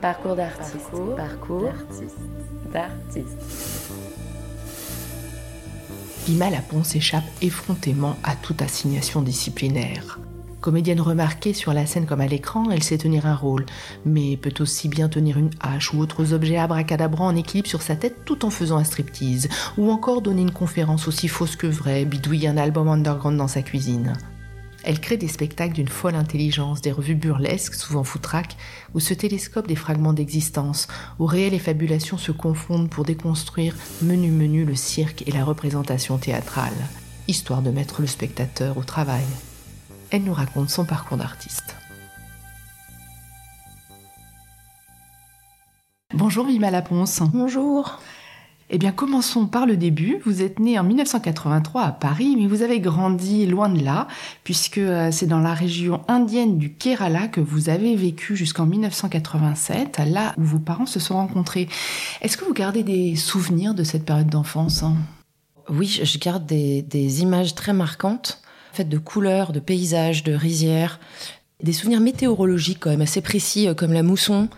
Parcours d'artiste. Parcours, d'artiste. Ima Lapon s'échappe effrontément à toute assignation disciplinaire. Comédienne remarquée sur la scène comme à l'écran, elle sait tenir un rôle, mais peut aussi bien tenir une hache ou autres objets abracadabrants en équilibre sur sa tête tout en faisant un striptease, ou encore donner une conférence aussi fausse que vraie, bidouiller un album underground dans sa cuisine. Elle crée des spectacles d'une folle intelligence, des revues burlesques, souvent foutraques, où se télescopent des fragments d'existence, où réel et fabulation se confondent pour déconstruire menu menu le cirque et la représentation théâtrale, histoire de mettre le spectateur au travail. Elle nous raconte son parcours d'artiste. Bonjour Vima Laponce. Bonjour. Eh bien, commençons par le début. Vous êtes né en 1983 à Paris, mais vous avez grandi loin de là, puisque euh, c'est dans la région indienne du Kerala que vous avez vécu jusqu'en 1987, là où vos parents se sont rencontrés. Est-ce que vous gardez des souvenirs de cette période d'enfance hein? Oui, je garde des, des, images très marquantes, faites de couleurs, de paysages, de rizières, des souvenirs météorologiques quand même assez précis, euh, comme la mousson,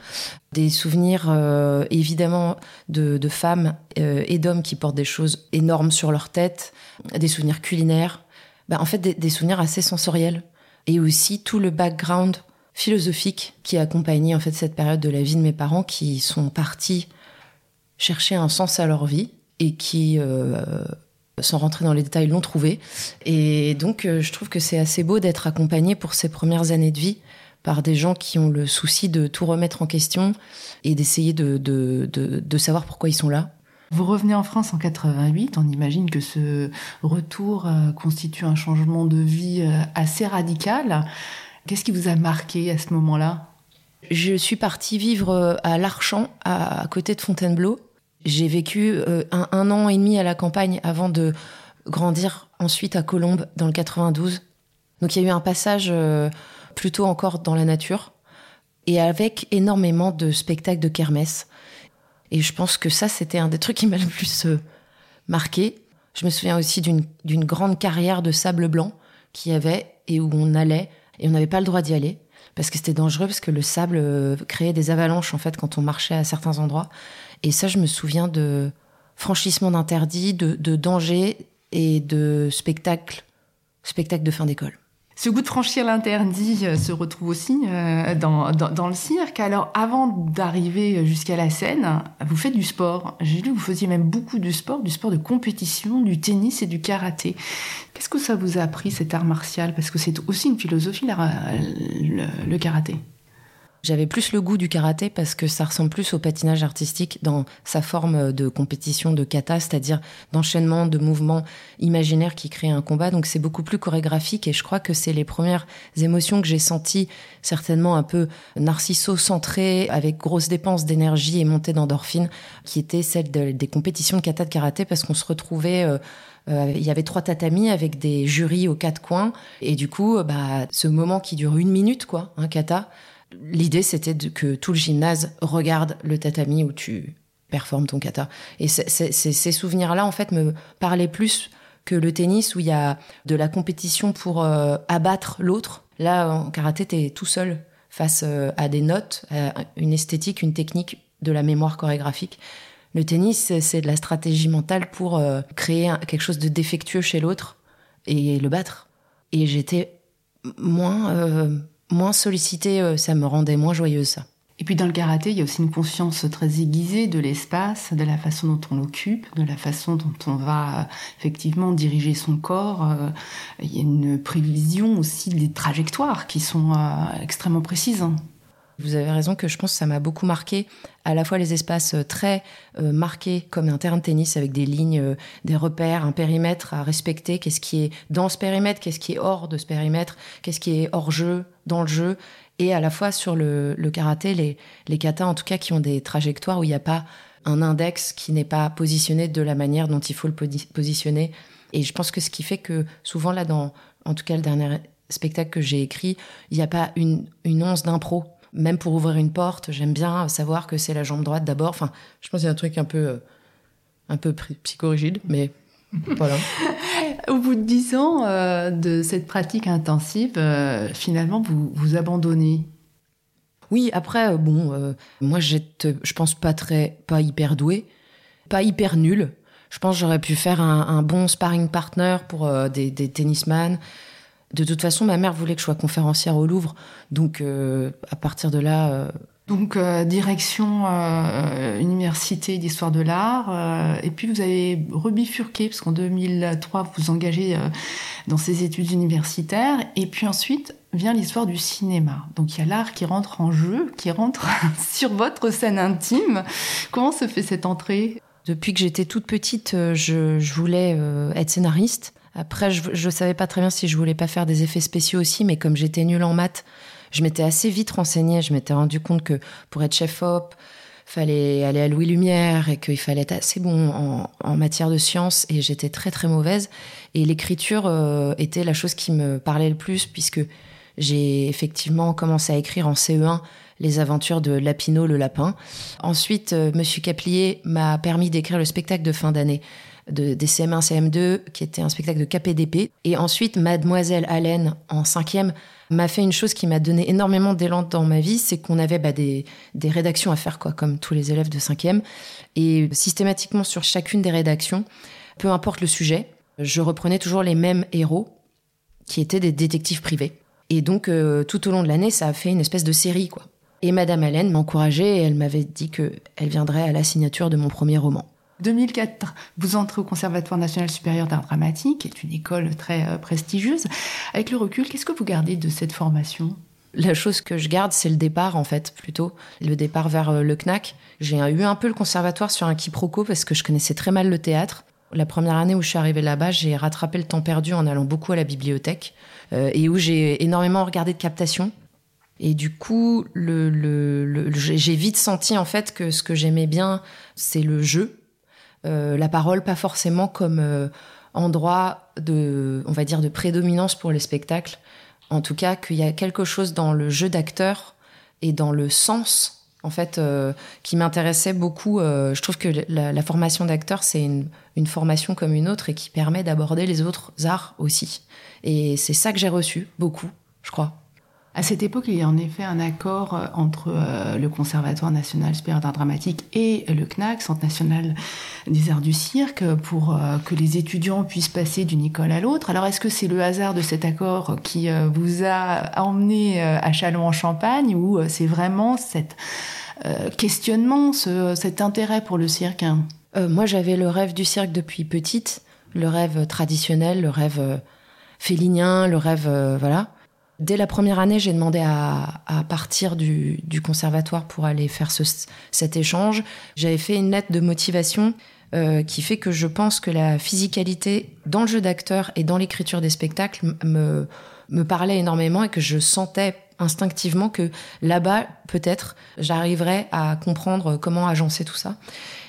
des souvenirs euh, évidemment de, de femmes euh, et d'hommes qui portent des choses énormes sur leur tête, des souvenirs culinaires, bah, en fait des, des, souvenirs assez sensoriels, et aussi tout le background philosophique qui a en fait cette période de la vie de mes parents qui sont partis chercher un sens à leur vie et qui euh, sans rentrer dans les détails, l'ont trouvé. Et donc, euh, je trouve que c'est assez beau d'être accompagné pour ces premières années de vie par des gens qui ont le souci de tout remettre en question et d'essayer de, de, de, de, savoir pourquoi ils sont là. Vous revenez en France en 88, on imagine que ce retour euh, constitue un changement de vie euh, assez radical. Qu'est-ce qui vous a marqué à ce moment-là? Je suis partie vivre à Larchant, à, à côté de Fontainebleau, j'ai vécu euh, un, an et demi à la campagne avant de grandir ensuite à Colombes dans le 92. Donc il y a eu un passage euh, plutôt encore dans la nature et avec énormément de spectacles de kermesse. Et je pense que ça, c'était un des trucs qui m'a le plus euh, marqué. Je me souviens aussi d'une grande carrière de sable blanc qu'il y avait et où on allait et on n'avait pas le droit d'y aller parce que c'était dangereux parce que le sable créait des avalanches en fait quand on marchait à certains endroits. Et ça, je me souviens de franchissement d'interdits, de, de dangers et de spectacles, spectacles de fin d'école. Ce goût de franchir l'interdit euh, se retrouve aussi euh, dans, le cirque. Alors, avant d'arriver jusqu'à la scène, vous faites du sport. J'ai lu que vous faisiez même beaucoup de sport, du sport de compétition, du tennis et du karaté. Qu'est-ce que ça vous a appris, cet art martial? Parce que c'est aussi une philosophie, le karaté. J'avais plus le goût du karaté parce que ça ressemble plus au patinage artistique dans sa forme de compétition de kata, c'est-à-dire d'enchaînement de mouvements imaginaires qui créent un combat. Donc c'est beaucoup plus chorégraphique et je crois que c'est les premières émotions que j'ai senties, certainement un peu narcisso-centrées, avec grosses dépenses d'énergie et montée d'endorphine, qui étaient celles de, des compétitions de kata de karaté parce qu'on se retrouvait... Euh, euh, il y avait trois tatamis avec des jurys aux quatre coins et du coup bah ce moment qui dure une minute quoi un kata L'idée, c'était que tout le gymnase regarde le tatami où tu performes ton kata. Et ces souvenirs-là, en fait, me parlaient plus que le tennis où il y a de la compétition pour euh, abattre l'autre. Là, en karaté, t'es tout seul face euh, à des notes, à une esthétique, une technique, de la mémoire chorégraphique. Le tennis, c'est de la stratégie mentale pour euh, créer quelque chose de défectueux chez l'autre et le battre. Et j'étais moins euh, moins sollicitée, euh, ça me rendait moins joyeuse. Et puis dans le karaté, il y a aussi une conscience très aiguisée de l'espace, de la façon dont on l'occupe, de la façon dont on va euh, effectivement diriger son corps. Euh, il y a une prévision aussi des trajectoires qui sont extrêmement précises. Vous avez raison que je pense que ça m'a beaucoup marqué, à la fois les espaces très euh, marqués comme un terrain de tennis avec des lignes, euh, des repères, un périmètre à respecter, qu'est-ce qui est dans ce périmètre, qu'est-ce qui est hors de ce périmètre, qu'est-ce qui est hors jeu, dans le jeu, et à la fois sur le, karaté, les, les katas en tout cas qui ont des trajectoires où il n'y a pas un index qui n'est pas positionné de la manière dont il faut le positionner. Et je pense que ce qui fait que souvent là, dans en tout cas le dernier spectacle que j'ai écrit, il n'y a pas une once d'impro même pour ouvrir une porte, j'aime bien savoir que c'est la jambe droite d'abord. Enfin, je pense qu'il y a un truc un peu, euh, un peu psychorigide, mais voilà. Au bout de dix ans euh, de cette pratique intensive, euh, finalement, vous vous abandonnez. Oui, après, bon, moi, j'étais, je pense, pas très, pas hyper douée, pas hyper nulle. Je pense que j'aurais pu faire un, bon sparring partner pour des, des tennisman. De toute façon, ma mère voulait que je sois conférencière au Louvre. Donc, à partir de là, donc euh, direction euh, université d'histoire de l'art, euh, et puis vous avez rebifurqué parce qu'en 2003 vous vous engagez dans ces études universitaires, et puis ensuite vient l'histoire du cinéma. Donc il y a l'art qui rentre en jeu, qui rentre sur votre scène intime. Comment se fait cette entrée? Depuis que j'étais toute petite, je, je voulais être scénariste. Après, je ne savais pas très bien si je voulais pas faire des effets spéciaux aussi, mais comme j'étais nulle en maths, je m'étais assez vite renseignée. Je m'étais rendu compte que pour être chef op, fallait aller à Louis Lumière et qu'il fallait être assez bon en, matière de sciences et j'étais très très mauvaise. Et l'écriture euh, était la chose qui me parlait le plus puisque j'ai effectivement commencé à écrire en CE1 les aventures de Lapino le lapin. Ensuite. Euh, Monsieur Caplier m'a permis d'écrire le spectacle de fin d'année de, des CM1, CM2, qui était un spectacle de KPDP. Et ensuite, Mademoiselle Allen, en cinquième, m'a fait une chose qui m'a donné énormément d'élan dans ma vie, c'est qu'on avait bah, des, rédactions à faire, quoi, comme tous les élèves de cinquième. Et systématiquement, sur chacune des rédactions, peu importe le sujet, je reprenais toujours les mêmes héros, qui étaient des détectives privés. Et donc, euh, tout au long de l'année, ça a fait une espèce de série, quoi. Et Madame Allen m'encourageait et elle m'avait dit qu'elle viendrait à la signature de mon premier roman. 2004, vous entrez au Conservatoire national supérieur d'art dramatique, qui est une école très euh, prestigieuse. Avec le recul, qu'est-ce que vous gardez de cette formation? La chose que je garde, c'est le départ, en fait, plutôt. Le départ vers euh, le CNAC. J'ai eu un peu le conservatoire sur un quiproquo parce que je connaissais très mal le théâtre. La première année où je suis arrivée là-bas, j'ai rattrapé le temps perdu en allant beaucoup à la bibliothèque euh, et où j'ai énormément regardé de captation. Et du coup, j'ai vite senti en fait que ce que j'aimais bien, c'est le jeu la parole pas forcément comme euh, endroit de, on va dire, de prédominance pour les spectacles. En tout cas, qu'il y a quelque chose dans le jeu d'acteur et dans le sens, en fait, euh, qui m'intéressait beaucoup. je trouve que la, formation d'acteur, c'est une, formation comme une autre et qui permet d'aborder les autres arts aussi. Et c'est ça que j'ai reçu beaucoup, je crois. À cette époque, il y a en effet un accord euh, entre euh, le Conservatoire national supérieur d'art dramatique et le CNAC, Centre national des arts du cirque, pour euh, que les étudiants puissent passer d'une école à l'autre. Alors, est-ce que c'est le hasard de cet accord qui vous a emmené à Châlons-en-Champagne ou c'est vraiment cet questionnement, cet intérêt pour le cirque Moi, j'avais le rêve du cirque depuis petite, le rêve traditionnel, le rêve félinien, le rêve, voilà. Dès la première année, j'ai demandé à, partir du, conservatoire pour aller faire cet échange. J'avais fait une lettre de motivation euh, qui fait que je pense que la physicalité dans le jeu d'acteur et dans l'écriture des spectacles me, me parlait énormément et que je sentais instinctivement que là-bas, peut-être, j'arriverais à comprendre comment agencer tout ça.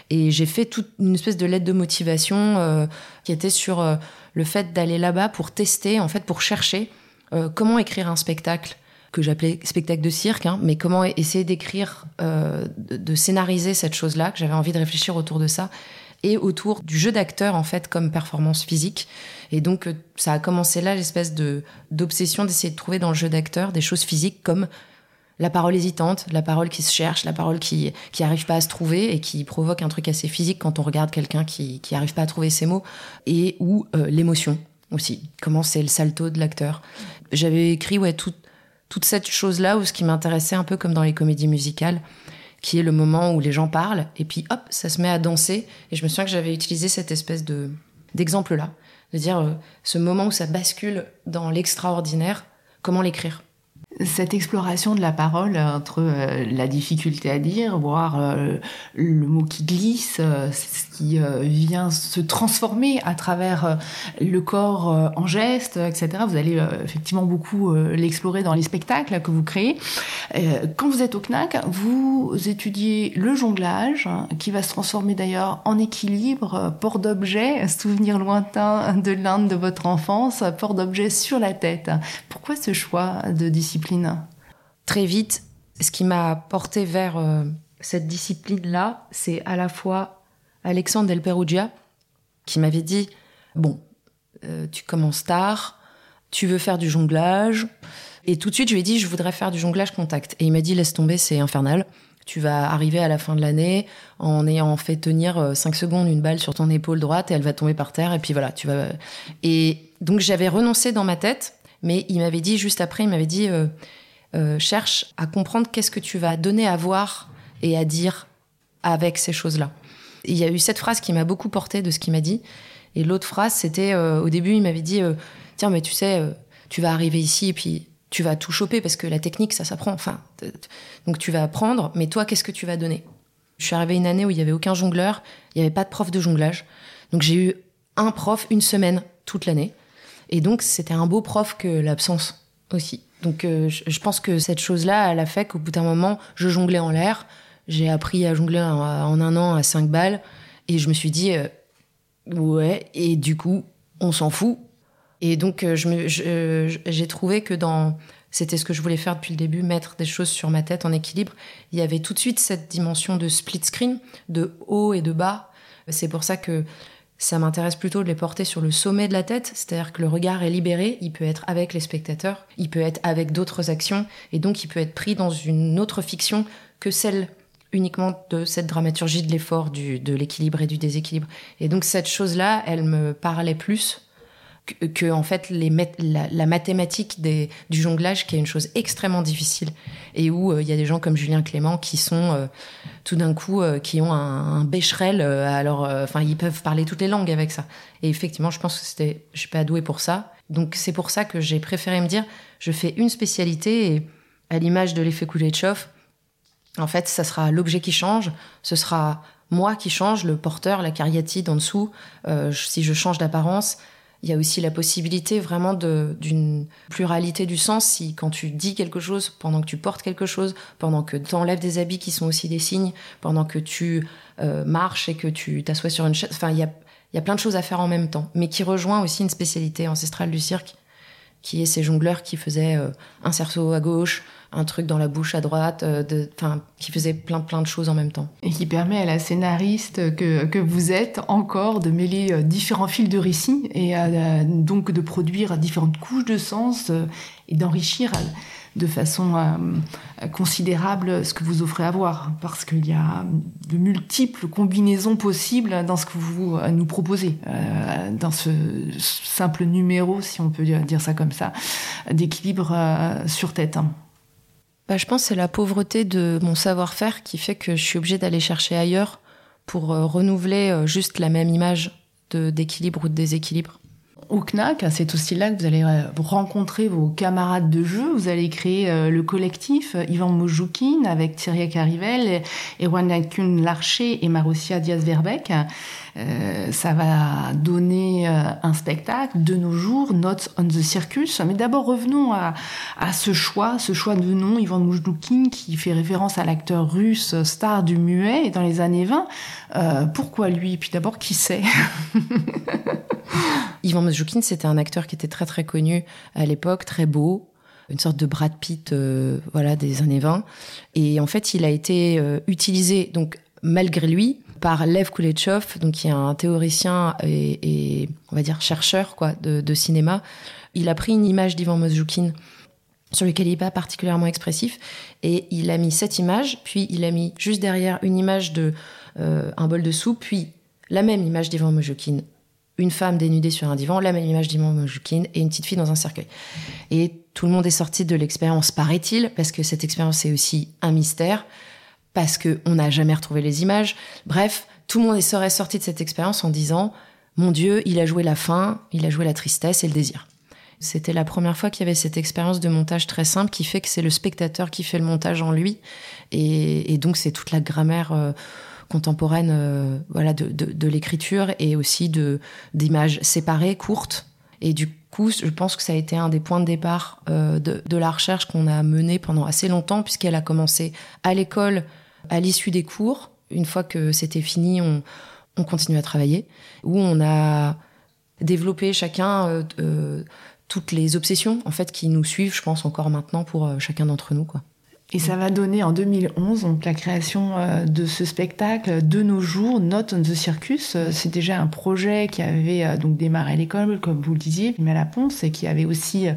Et j'ai fait toute une espèce de lettre de motivation euh, qui était sur euh, le fait d'aller là-bas pour tester, en fait, pour chercher euh, comment écrire un spectacle que j'appelais spectacle de cirque, hein, mais comment essayer d'écrire, euh, de, scénariser cette chose-là, que j'avais envie de réfléchir autour de ça, et autour du jeu d'acteur, en fait, comme performance physique. Et donc, euh, ça a commencé là, l'espèce de d'obsession d'essayer de trouver dans le jeu d'acteur des choses physiques comme la parole hésitante, la parole qui se cherche, la parole qui qui arrive pas à se trouver et qui provoque un truc assez physique quand on regarde quelqu'un qui qui arrive pas à trouver ses mots et ou l'émotion aussi. Comment c'est le salto de l'acteur. J'avais écrit toute cette chose là où ce qui m'intéressait un peu comme dans les comédies musicales qui est le moment où les gens parlent et puis hop ça se met à danser. Et je me souviens que j'avais utilisé cette espèce de d'exemple là de dire euh, ce moment où ça bascule dans l'extraordinaire comment l'écrire? Cette exploration de la parole entre euh, la difficulté à dire, voire euh, le mot qui glisse, euh, ce qui vient se transformer à travers le corps en gestes, etc. Vous allez effectivement beaucoup l'explorer dans les spectacles que vous créez. quand vous êtes au CNAC, vous étudiez le jonglage, qui va se transformer d'ailleurs en équilibre, port d'objet, souvenir lointain de l'Inde de votre enfance, port d'objet sur la tête. Pourquoi ce choix de discipline? Très vite, ce qui m'a porté vers euh, cette discipline-là, c'est à la fois Alexandre Del Perugia, qui m'avait dit Bon, euh, tu commences tard, tu veux faire du jonglage, Et tout de suite, je lui ai dit, je voudrais faire du jonglage contact. Et il m'a dit, laisse tomber, c'est infernal. Tu vas arriver à la fin de l'année en ayant fait tenir 5 secondes une balle sur ton épaule droite et elle va tomber par terre. Et puis voilà, tu vas. Et donc j'avais renoncé dans ma tête, mais il m'avait dit juste après, il m'avait dit, euh, cherche à comprendre qu'est-ce que tu vas donner à voir et à dire avec ces choses-là. Il y a eu cette phrase qui m'a beaucoup porté de ce qu'il m'a dit. Et l'autre phrase, c'était euh, au début, il m'avait dit euh, Tiens, mais tu sais, tu vas arriver ici et puis tu vas tout choper parce que la technique, ça s'apprend. Enfin, donc tu vas apprendre, mais toi, qu'est-ce que tu vas donner? Je suis arrivée une année où il y avait aucun jongleur, il n'y avait pas de prof de jonglage. Donc j'ai eu un prof une semaine toute l'année. Et donc c'était un beau prof que l'absence aussi. Donc euh, je pense que cette chose-là, elle a fait qu'au bout d'un moment, je jonglais en l'air. J'ai appris à jongler en, un an à 5 balles. Et je me suis dit, euh, ouais, et du coup, on s'en fout. Et donc euh, j'ai trouvé que dans... C'était ce que je voulais faire depuis le début, mettre des choses sur ma tête en équilibre. Il y avait tout de suite cette dimension de split screen, de haut et de bas. C'est pour ça que ça m'intéresse plutôt de les porter sur le sommet de la tête, c'est-à-dire que le regard est libéré, il peut être avec les spectateurs, il peut être avec d'autres actions, et donc il peut être pris dans une autre fiction que celle uniquement de cette dramaturgie de l'effort, de l'équilibre et du déséquilibre. Et donc cette chose-là, elle me parlait plus que, en fait la, mathématique du jonglage qui est une chose extrêmement difficile. Et où euh, il y a des gens comme Julien Clément qui sont euh, tout d'un coup euh, qui ont un, un bécherel alors enfin ils peuvent parler toutes les langues avec ça. Et effectivement je pense que c'était je suis pas douée pour ça. Donc c'est pour ça que j'ai préféré me dire je fais une spécialité et à l'image de l'effet chauffe en fait ça sera l'objet qui change ce sera moi qui change le porteur la cariatide en dessous si je change d'apparence il y a aussi la possibilité vraiment d'une pluralité du sens si quand tu dis quelque chose, pendant que tu portes quelque chose, pendant que tu enlèves des habits qui sont aussi des signes, pendant que tu euh, marches et que tu t'assois sur une chaise. Enfin, il y a, y a plein de choses à faire en même temps, mais qui rejoint aussi une spécialité ancestrale du cirque, qui est ces jongleurs qui faisaient euh, un cerceau à gauche, un truc dans la bouche à droite, euh, de, qui faisait plein plein de choses en même temps. Et qui permet à la scénariste que, que vous êtes encore de mêler euh, différents fils de récit et donc de produire différentes couches de sens euh, et d'enrichir de façon considérable ce que vous offrez à voir, parce qu'il y a de multiples combinaisons possibles dans ce que vous nous proposez, dans ce simple numéro, si on peut dire ça comme ça, d'équilibre sur tête. Bah, je pense que c'est la pauvreté de mon savoir-faire qui fait que je suis obligée d'aller chercher ailleurs pour euh, renouveler euh, juste la même image d'équilibre ou de déséquilibre. Au CNAC, c'est aussi là que vous allez euh, rencontrer vos camarades de jeu. Vous allez créer le collectif Ivan Mojoukine avec Thierry Carivel, Erwan Kun Larcher et Marussia Diaz-Verbeck. Euh, ça va donner euh, un spectacle de nos jours, Notes on the Circus. Mais d'abord, revenons à, ce choix, ce choix de nom, Ivan Moujdoukine, qui fait référence à l'acteur russe star du muet dans les années 20. Euh, pourquoi lui? Puis d'abord, qui c'est? Ivan Moujdoukine, c'était un acteur qui était très très connu à l'époque, très beau, une sorte de Brad Pitt voilà des années 20 et en fait il a été utilisé donc malgré lui par Lev Kuleshov, donc qui est un théoricien et, on va dire chercheur quoi de, cinéma. Il a pris une image d'Ivan Mozjoukine sur lequel il n'est pas particulièrement expressif et il a mis cette image, puis il a mis juste derrière une image de euh, un bol de soupe, puis la même image d'Ivan Mozjoukine, une femme dénudée sur un divan, la même image d'Ivan Mozjoukine et une petite fille dans un cercueil. Et tout le monde est sorti de l'expérience, paraît-il, parce que cette expérience est aussi un mystère parce qu'on n'a jamais retrouvé les images. Bref, tout le monde serait sorti de cette expérience en disant Mon Dieu, il a joué la faim, il a joué la tristesse et le désir. C'était la première fois qu'il y avait cette expérience de montage très simple qui fait que c'est le spectateur qui fait le montage en lui. Et, donc, c'est toute la grammaire euh, contemporaine euh, voilà, de, l'écriture et aussi d'images séparées, courtes. Et du coup, je pense que ça a été un des points de départ euh, de, de, la recherche qu'on a menée pendant assez longtemps, puisqu'elle a commencé à l'école à l'issue des cours, une fois que c'était fini, on, on continue à travailler, où on a développé chacun euh, euh, toutes les obsessions en fait qui nous suivent, je pense encore maintenant pour euh, chacun d'entre nous, quoi. Et ça va donner en 2011 donc la création euh, de ce spectacle de nos jours, Not on the Circus. Euh, c'est déjà un projet qui avait euh, donc démarré l'école, comme vous le disiez, mais à la Ponce, et qui avait aussi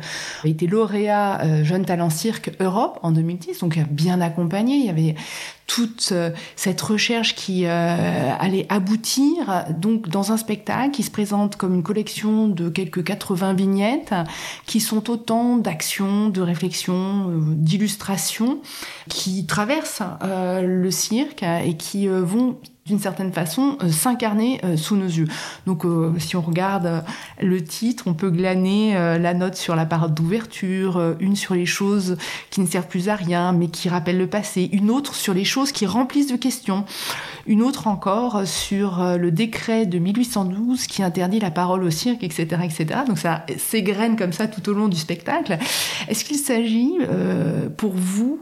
été lauréat Jeune Talent Cirque Europe en 2010, donc bien accompagné. Il y avait toute euh, cette recherche qui euh, allait aboutir donc dans un spectacle qui se présente comme une collection de quelques 80 vignettes qui sont autant d'actions, de réflexions, euh, d'illustrations qui traversent le cirque et qui vont d'une certaine façon euh, s'incarner euh, sous nos yeux. Donc euh, si on regarde le titre, on peut glaner la note sur la parole d'ouverture, une sur les choses qui ne servent plus à rien mais qui rappellent le passé, une autre sur les choses qui remplissent de questions, une autre encore sur le décret de 1812 qui interdit la parole au cirque, etc. etc. Donc ça s'égrène comme ça tout au long du spectacle. Est-ce qu'il s'agit pour vous,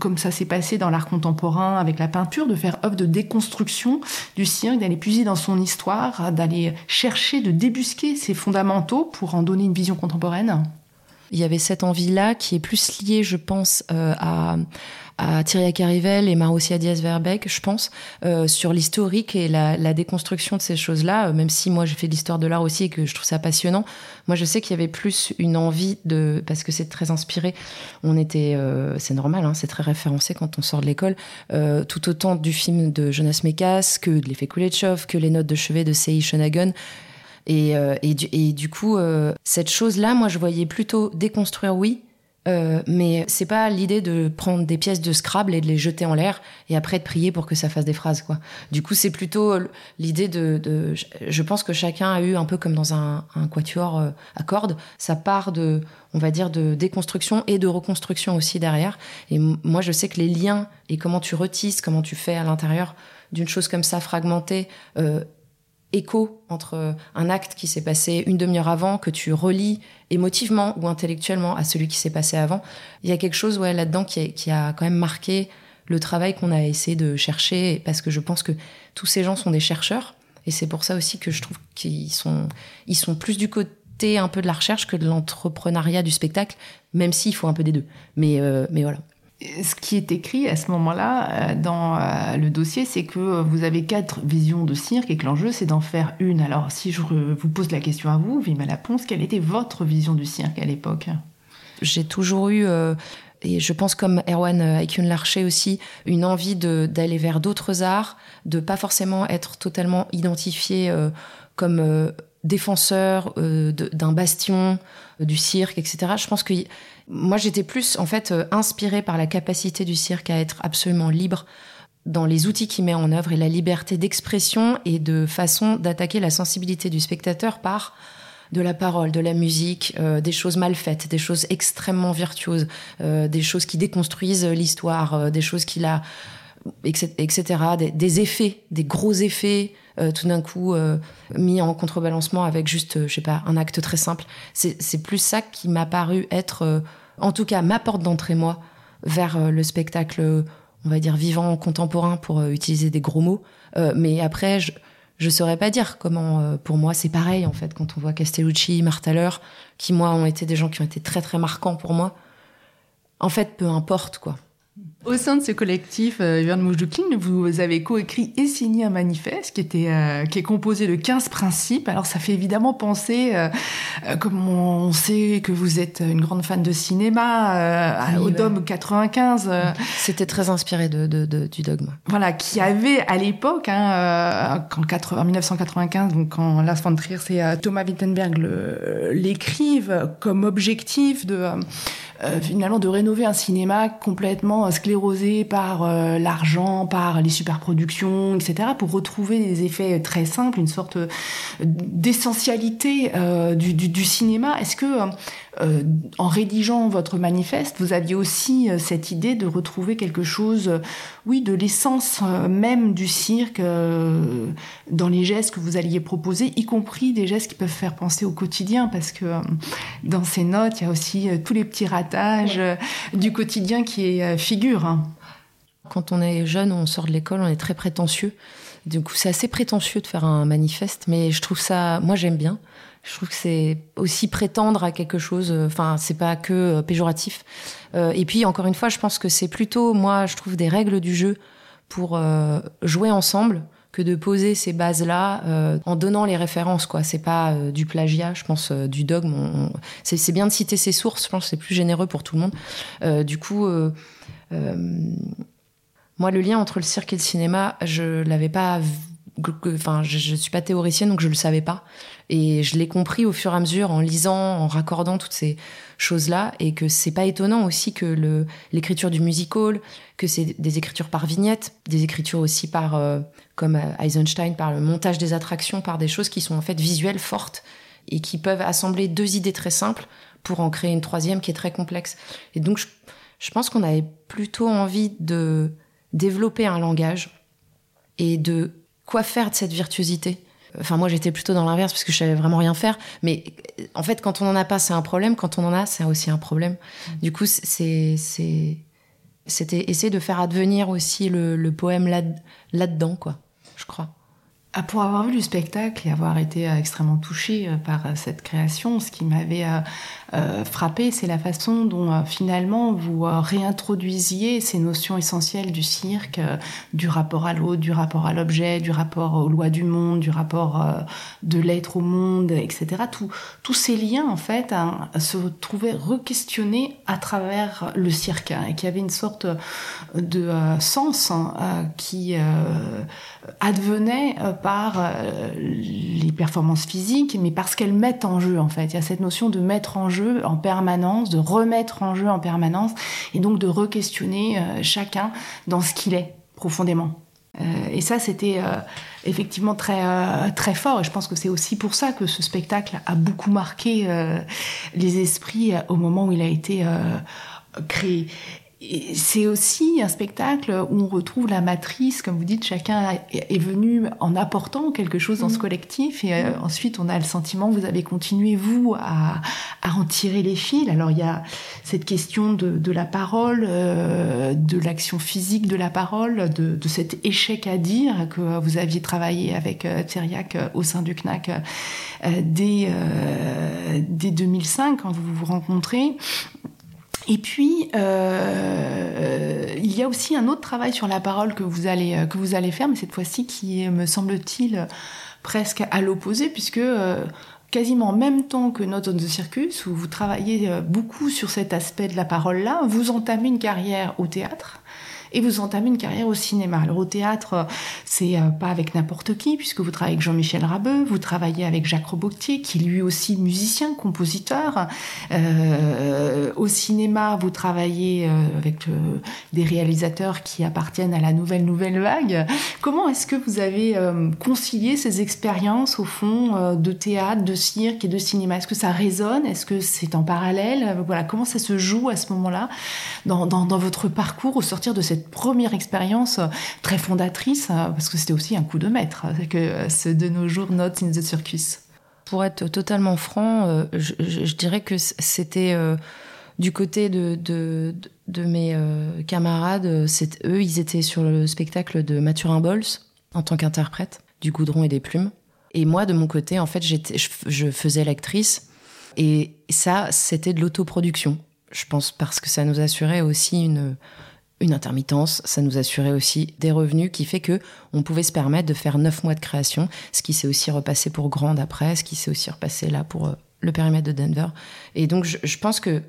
comme ça s'est passé dans l'art contemporain avec la peinture, de faire œuvre de déconstruction du cirque, d'aller puiser dans son histoire, d'aller chercher de débusquer ses fondamentaux pour en donner une vision contemporaine Il y avait cette envie-là qui est plus liée, je pense, euh, à à Thierry Carivel et Marussia Diaz-Verbeck, je pense, euh, sur l'historique et la, déconstruction de ces choses-là, euh, même si moi j'ai fait l'histoire de l'art aussi et que je trouve ça passionnant. Moi je sais qu'il y avait plus une envie de, parce que c'est très inspiré, on était, c'est normal, hein, c'est très référencé quand on sort de l'école, tout autant du film de Jonas Mekas que de l'effet Kuleshov, que les notes de chevet de Sei Shonagon. Et, euh, et, du, et, du, coup, cette chose-là, moi, je voyais plutôt déconstruire, oui, euh, mais c'est pas l'idée de prendre des pièces de Scrabble et de les jeter en l'air et après de prier pour que ça fasse des phrases quoi. Du coup c'est plutôt l'idée de, de, je pense que chacun a eu un peu comme dans un, un quatuor euh, à cordes, ça part de on va dire de déconstruction et de reconstruction aussi derrière. Et moi je sais que les liens et comment tu retisses, comment tu fais à l'intérieur d'une chose comme ça fragmentée euh, écho entre euh, un acte qui s'est passé une demi-heure avant, que tu relis émotivement ou intellectuellement à celui qui s'est passé avant. Il y a quelque chose ouais, là-dedans qui, qui, a quand même marqué le travail qu'on a essayé de chercher, parce que je pense que tous ces gens sont des chercheurs, et c'est pour ça aussi que je trouve qu'ils sont, ils sont plus du côté un peu de la recherche que de l'entrepreneuriat du spectacle, même s'il faut un peu des deux. Mais, euh, mais voilà ce qui est écrit à ce moment-là euh, dans euh, le dossier, c'est que vous avez quatre visions de cirque et que l'enjeu, c'est d'en faire une. Alors, si je vous pose la question à vous, Vima Laponce, quelle était votre vision du cirque à l'époque? J'ai toujours eu, euh, et je pense comme Erwan Aikun Larcher aussi, une envie d'aller vers d'autres arts, de pas forcément être totalement identifié comme défenseur d'un bastion du cirque, etc. Je pense que moi, j'étais plus en fait euh, inspirée par la capacité du cirque à être absolument libre dans les outils qu'il met en œuvre et la liberté d'expression et de façon d'attaquer la sensibilité du spectateur par de la parole, de la musique, euh, des choses mal faites, des choses extrêmement virtuoses, euh, des choses qui déconstruisent l'histoire, des choses qui la etc. Des, des, effets, des gros effets, euh, tout d'un coup euh, mis en contrebalancement avec juste, euh, je sais pas, un acte très simple. C'est plus ça qui m'a paru être, en tout cas, ma porte d'entrée, moi, vers le spectacle, on va dire, vivant, contemporain, pour utiliser des gros mots. mais après, je, je saurais pas dire comment, pour moi, c'est pareil, en fait, quand on voit Castellucci, Marthaler, qui, moi, ont été des gens qui ont été très, très marquants pour moi. En fait, peu importe, quoi. Au sein de ce collectif, euh, vous avez coécrit et signé un manifeste qui, était, euh, qui est composé de 15 principes. Alors ça fait évidemment penser, euh, euh, comme on sait que vous êtes une grande fan de cinéma, au Dôme 95. C'était très inspiré de, de, de, du dogme. Voilà, qui avait à l'époque, hein, en 1995, donc quand Lars von Trier et Thomas Wittenberg l'écrivent comme objectif de euh, finalement de rénover un cinéma complètement sclérosé par euh, l'argent, par les superproductions, etc., pour retrouver des effets très simples, une sorte d'essentialité euh, du, cinéma. Est-ce que euh, en rédigeant votre manifeste, vous aviez aussi euh, cette idée de retrouver quelque chose, euh, oui, de l'essence même du cirque dans les gestes que vous alliez proposer, y compris des gestes qui peuvent faire penser au quotidien, parce que dans ces notes, il y a aussi tous les petits ratages du quotidien qui est figure. Hein. Quand on est jeune, on sort de l'école, on est très prétentieux. Du coup, c'est assez prétentieux de faire un manifeste, mais je trouve ça, moi j'aime bien Je trouve que c'est aussi prétendre à quelque chose. Enfin, c'est pas que péjoratif. et puis encore une fois, je pense que c'est plutôt moi, je trouve des règles du jeu pour jouer ensemble que de poser ces bases-là euh, en donnant les références. quoi. C'est pas euh, du plagiat, je pense, euh, du dogme. C'est bien de citer ses sources, je pense que c'est plus généreux pour tout le monde. du coup, moi, le lien entre le cirque et le cinéma, je l'avais pas enfin je, ne suis pas théoricienne donc je le savais pas. Et je l'ai compris au fur et à mesure en lisant en raccordant toutes ces choses là et que c'est pas étonnant aussi que l'écriture du musical que c'est des écritures par vignette des écritures aussi par euh, comme Eisenstein par le montage des attractions par des choses qui sont en fait visuelles fortes et qui peuvent assembler deux idées très simples pour en créer une troisième qui est très complexe. Et donc je pense qu'on avait plutôt envie de développer un langage et de quoi faire de cette virtuosité? Enfin, moi, j'étais plutôt dans l'inverse parce que je savais vraiment rien faire. Mais en fait, quand on en a pas, c'est un problème. Quand on en a, c'est aussi un problème. Du coup, c'est, c'est, c'était essayer de faire advenir aussi le, le poème là, là-dedans, quoi. Je crois. Ah, pour avoir vu le spectacle et avoir été euh, extrêmement touchée euh, par euh, cette création, ce qui m'avait frappé, c'est la façon dont finalement vous réintroduisiez ces notions essentielles du cirque, du rapport à l'autre, du rapport à l'objet, du rapport aux lois du monde, du rapport de l'être au monde, etc. tous ces liens, en fait, hein, se trouvaient re-questionnés à travers le cirque, hein, et qui avait une sorte de sens hein, qui advenait par euh, les performances physiques, mais parce qu'elles mettent en jeu en fait. Il y a cette notion de mettre en jeu en permanence, de remettre en jeu en permanence, et donc de re-questionner euh, chacun dans ce qu'il est profondément. Euh, et ça, c'était effectivement très très fort. Et je pense que c'est aussi pour ça que ce spectacle a beaucoup marqué les esprits au moment où il a été créé c'est aussi un spectacle où on retrouve la matrice, comme vous dites, chacun est venu en apportant quelque chose dans ce mm. collectif, et euh, ensuite on a le sentiment, vous avez continué vous à, en tirer les fils. Alors il y a cette question de, la parole, euh, de l'action physique de la parole, de, cet échec à dire que vous aviez travaillé avec euh, Thériac au sein du CNAC dès, dès 2005 quand vous vous rencontrez. Et puis, euh, il y a aussi un autre travail sur la parole que vous allez, euh, que vous allez faire, mais cette fois-ci qui est, me semble-t-il, presque à l'opposé, puisque euh, quasiment en même temps que Not on the Circus, où vous travaillez beaucoup sur cet aspect de la parole-là, vous entamez une carrière au théâtre et vous entamez une carrière au cinéma. Alors au théâtre, c'est euh, pas avec n'importe qui, puisque vous travaillez avec Jean-Michel Rabeux, vous travaillez avec Jacques Roboctier, qui lui aussi musicien, compositeur. Euh, au cinéma, vous travaillez euh, avec des réalisateurs qui appartiennent à la nouvelle nouvelle vague. Comment est-ce que vous avez concilié ces expériences au fond de théâtre, de cirque et de cinéma? Est-ce que ça résonne? Est-ce que c'est en parallèle? Voilà, comment ça se joue à ce moment-là dans, dans, dans votre parcours au sortir de cette première expérience euh, très fondatrice, euh, parce que c'était aussi un coup de maître, euh, que ce de nos jours Notes in the Circus. Pour être totalement franc, je, dirais que c'était du côté de, de, mes camarades, eux, ils étaient sur le spectacle de Mathurin Bols en tant qu'interprète du goudron et des plumes. Et moi, de mon côté, en fait, j'étais, je faisais l'actrice. Et ça, c'était de l'autoproduction. Je pense parce que ça nous assurait aussi une, une intermittence, ça nous assurait aussi des revenus qui fait que on pouvait se permettre de faire neuf mois de création, ce qui s'est aussi repassé pour Grande après, ce qui s'est aussi repassé là pour euh, le périmètre de Denver. Et donc je, pense que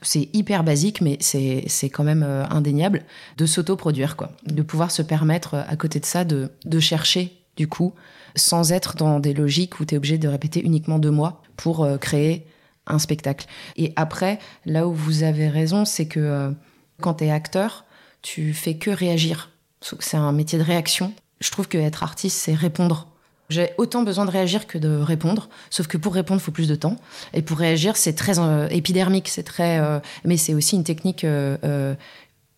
c'est hyper basique, mais c'est quand même euh, indéniable de s'autoproduire, quoi, de pouvoir se permettre euh, à côté de ça de, de chercher du coup, sans être dans des logiques où tu es obligé de répéter uniquement deux mois pour créer un spectacle. Et après, là où vous avez raison, c'est que quand tu es acteur, tu fais que réagir. C'est un métier de réaction. Je trouve que être artiste, c'est répondre. J'ai autant besoin de réagir que de répondre, sauf que pour répondre, il faut plus de temps. Et pour réagir, c'est très euh, épidermique, c'est très, euh, mais c'est aussi une technique euh,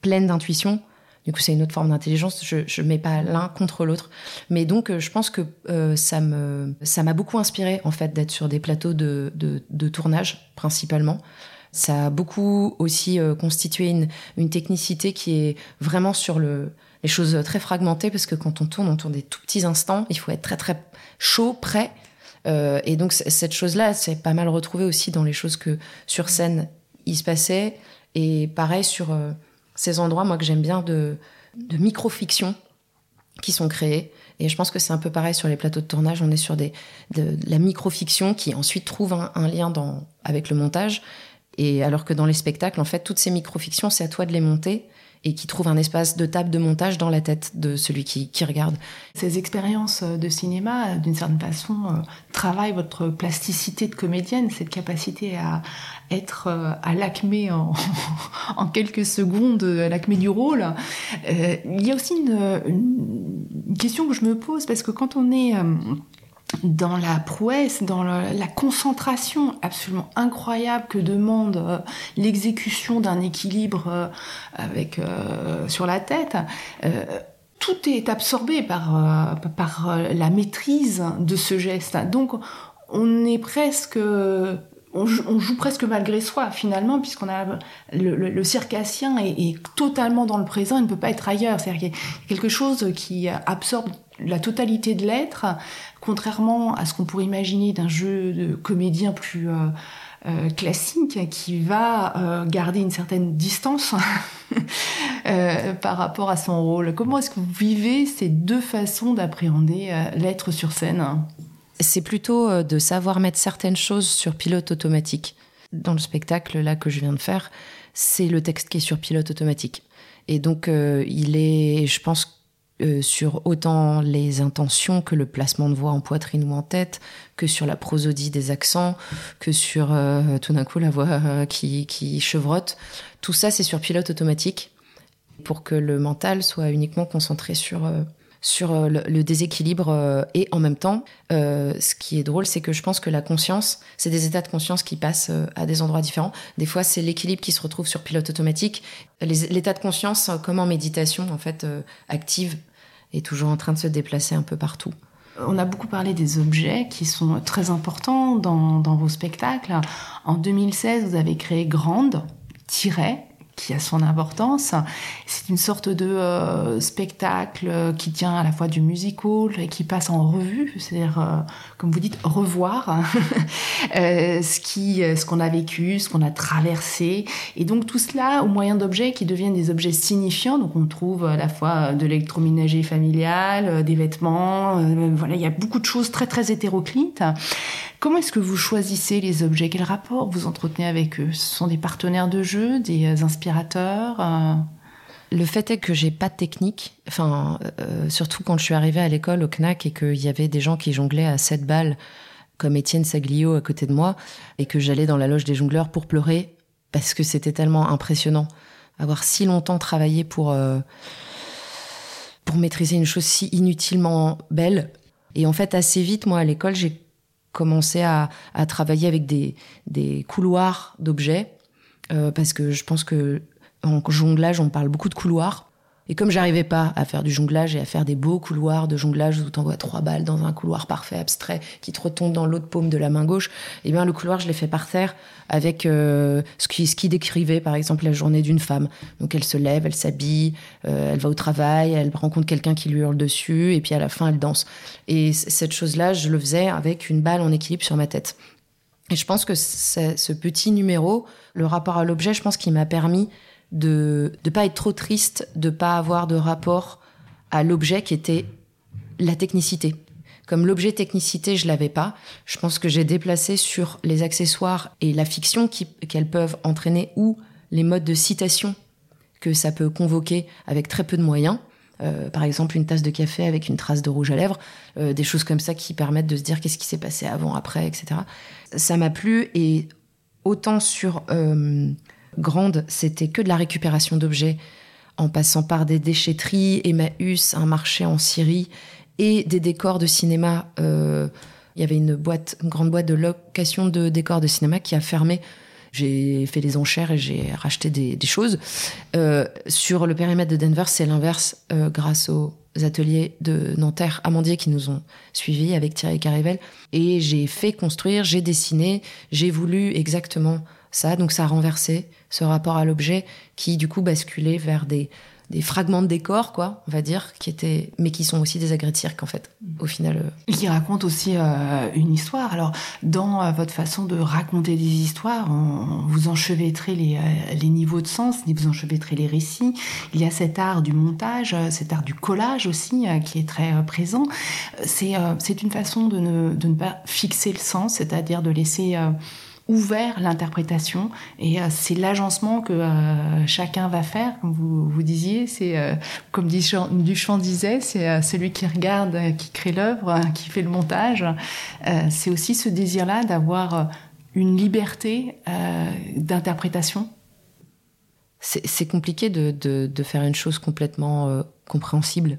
pleine d'intuition. Du coup, c'est une autre forme d'intelligence. Je ne mets pas l'un contre l'autre. Mais donc, je pense que ça ça m'a beaucoup inspiré en fait d'être sur des plateaux de, de tournage principalement. Ça a beaucoup aussi euh, constitué une, une, technicité qui est vraiment sur le, les choses très fragmentées parce que quand on tourne, on tourne des tout petits instants. Il faut être très très chaud, prêt. et donc cette chose-là, c'est pas mal retrouvé aussi dans les choses que sur scène il se passait. Et pareil sur ces endroits, moi que j'aime bien de, de micro-fictions qui sont créées. Et je pense que c'est un peu pareil sur les plateaux de tournage. On est sur des, de, la micro-fiction qui ensuite trouve un, lien dans, avec le montage. Et alors que dans les spectacles, en fait, toutes ces micro-fictions, c'est à toi de les monter et qui trouve un espace de table de montage dans la tête de celui qui, qui regarde. Ces expériences de cinéma, d'une certaine façon, euh, travaillent votre plasticité de comédienne, cette capacité à être euh, à l'acmé en, quelques secondes, à l'acmé du rôle. Euh, il y a aussi une, question que je me pose, parce que quand on est dans la prouesse, dans la concentration absolument incroyable que demande euh, l'exécution d'un équilibre euh, avec euh, sur la tête, tout est absorbé par, par la maîtrise de ce geste. Donc on est presque on joue, presque malgré soi finalement, puisqu'on a le, circassien est, est, totalement dans le présent, il ne peut pas être ailleurs. C'est-à-dire qu'il y a quelque chose qui absorbe la totalité de l'être, contrairement à ce qu'on pourrait imaginer d'un jeu de comédien plus euh, euh, classique qui va euh, garder une certaine distance par rapport à son rôle. Comment est-ce que vous vivez ces deux façons d'appréhender l'être sur scène? C'est plutôt de savoir mettre certaines choses sur pilote automatique. Dans le spectacle là que je viens de faire, c'est le texte qui est sur pilote automatique. Et donc il est, je pense euh, sur autant les intentions que le placement de voix en poitrine ou en tête, que sur la prosodie des accents, que sur euh, tout d'un coup la voix euh, qui, qui chevrotte. Tout ça, c'est sur pilote automatique pour que le mental soit uniquement concentré sur sur le, déséquilibre et en même temps, ce qui est drôle, c'est que je pense que la conscience, c'est des états de conscience qui passent à des endroits différents. Des fois, c'est l'équilibre qui se retrouve sur pilote automatique. L'état de conscience, comme en méditation, en fait, active est toujours en train de se déplacer un peu partout. On a beaucoup parlé des objets qui sont très importants dans, dans vos spectacles. En 2016, vous avez créé Grande, Tiret, qui a son importance. C'est une sorte de euh, spectacle qui tient à la fois du musical et qui passe en revue, c'est-à-dire, euh, comme vous dites, revoir euh, ce qui, ce qu'on a vécu, ce qu'on a traversé, et donc tout cela au moyen d'objets qui deviennent des objets signifiants. Donc on trouve à la fois de l'électroménager familial, des vêtements, voilà, il y a beaucoup de choses très très hétéroclites. Comment est-ce que vous choisissez les objets? Quel rapport vous entretenez avec eux? Ce sont des partenaires de jeu, des euh, inspirateurs euh? Le fait est que j'ai pas de technique. Enfin, euh, surtout quand je suis arrivée à l'école au CNAC et qu'il y avait des gens qui jonglaient à 7 balles, comme Étienne Saglio à côté de moi, et que j'allais dans la loge des jongleurs pour pleurer parce que c'était tellement impressionnant. Avoir si longtemps travaillé pour, pour maîtriser une chose si inutilement belle. Et en fait, assez vite, moi, à l'école, j'ai commencer à, à travailler avec des, des couloirs d'objets, euh, parce que je pense que en jonglage, on parle beaucoup de couloirs. Et comme j'arrivais pas à faire du jonglage et à faire des beaux couloirs de jonglage où t'envoies trois balles dans un couloir parfait, abstrait, qui te retombe dans l'autre paume de la main gauche, eh bien le couloir, je l'ai fait par terre avec euh, ce, qui, ce qui décrivait par exemple la journée d'une femme. Donc elle se lève, elle s'habille, euh, elle va au travail, elle rencontre quelqu'un qui lui hurle dessus, et puis à la fin elle danse. Et cette chose-là, je le faisais avec une balle en équilibre sur ma tête. Et je pense que ce petit numéro, le rapport à l'objet, je pense qu'il m'a permis de ne pas être trop triste, de pas avoir de rapport à l'objet qui était la technicité. Comme l'objet technicité, je l'avais pas, je pense que j'ai déplacé sur les accessoires et la fiction qu'elles peuvent entraîner ou les modes de citation que ça peut convoquer avec très peu de moyens. Euh, par exemple, une tasse de café avec une trace de rouge à lèvres, euh, des choses comme ça qui permettent de se dire qu'est-ce qui s'est passé avant, après, etc. Ça m'a plu et autant sur euh, grande, c'était que de la récupération d'objets, en passant par des déchetteries, Emmaüs, un marché en Syrie et des décors de cinéma. Euh, il y avait une grande boîte de location de décors de cinéma qui a fermé. J'ai fait les enchères et j'ai racheté des, choses. Euh, sur le périmètre de Denver, c'est l'inverse, euh, grâce aux ateliers de Nanterre, Amandier qui nous ont suivis avec Thierry Carivel. Et j'ai fait construire, j'ai dessiné, j'ai voulu exactement ça. Donc ça a renversé ce rapport à l'objet qui du coup basculait vers des des fragments de décor, quoi, on va dire, qui étaient, mais qui sont aussi des agrès de cirque, en fait, au final. Euh. Qui racontent aussi euh, une histoire. Alors, dans euh, votre façon de raconter des histoires, vous enchevêtrez les, les, niveaux de sens, vous enchevêtrez les récits. Il y a cet art du montage, cet art du collage aussi, qui est très présent. C'est c'est une façon de ne, de ne pas fixer le sens, c'est-à-dire de laisser ouvert l'interprétation. Et euh, c'est l'agencement que euh, chacun va faire comme vous, vous disiez. C'est euh, comme Duchamp disait c'est celui qui regarde qui crée l'œuvre qui fait le montage. C'est aussi ce désir là d'avoir une liberté d'interprétation. C'est compliqué de, faire une chose complètement compréhensible.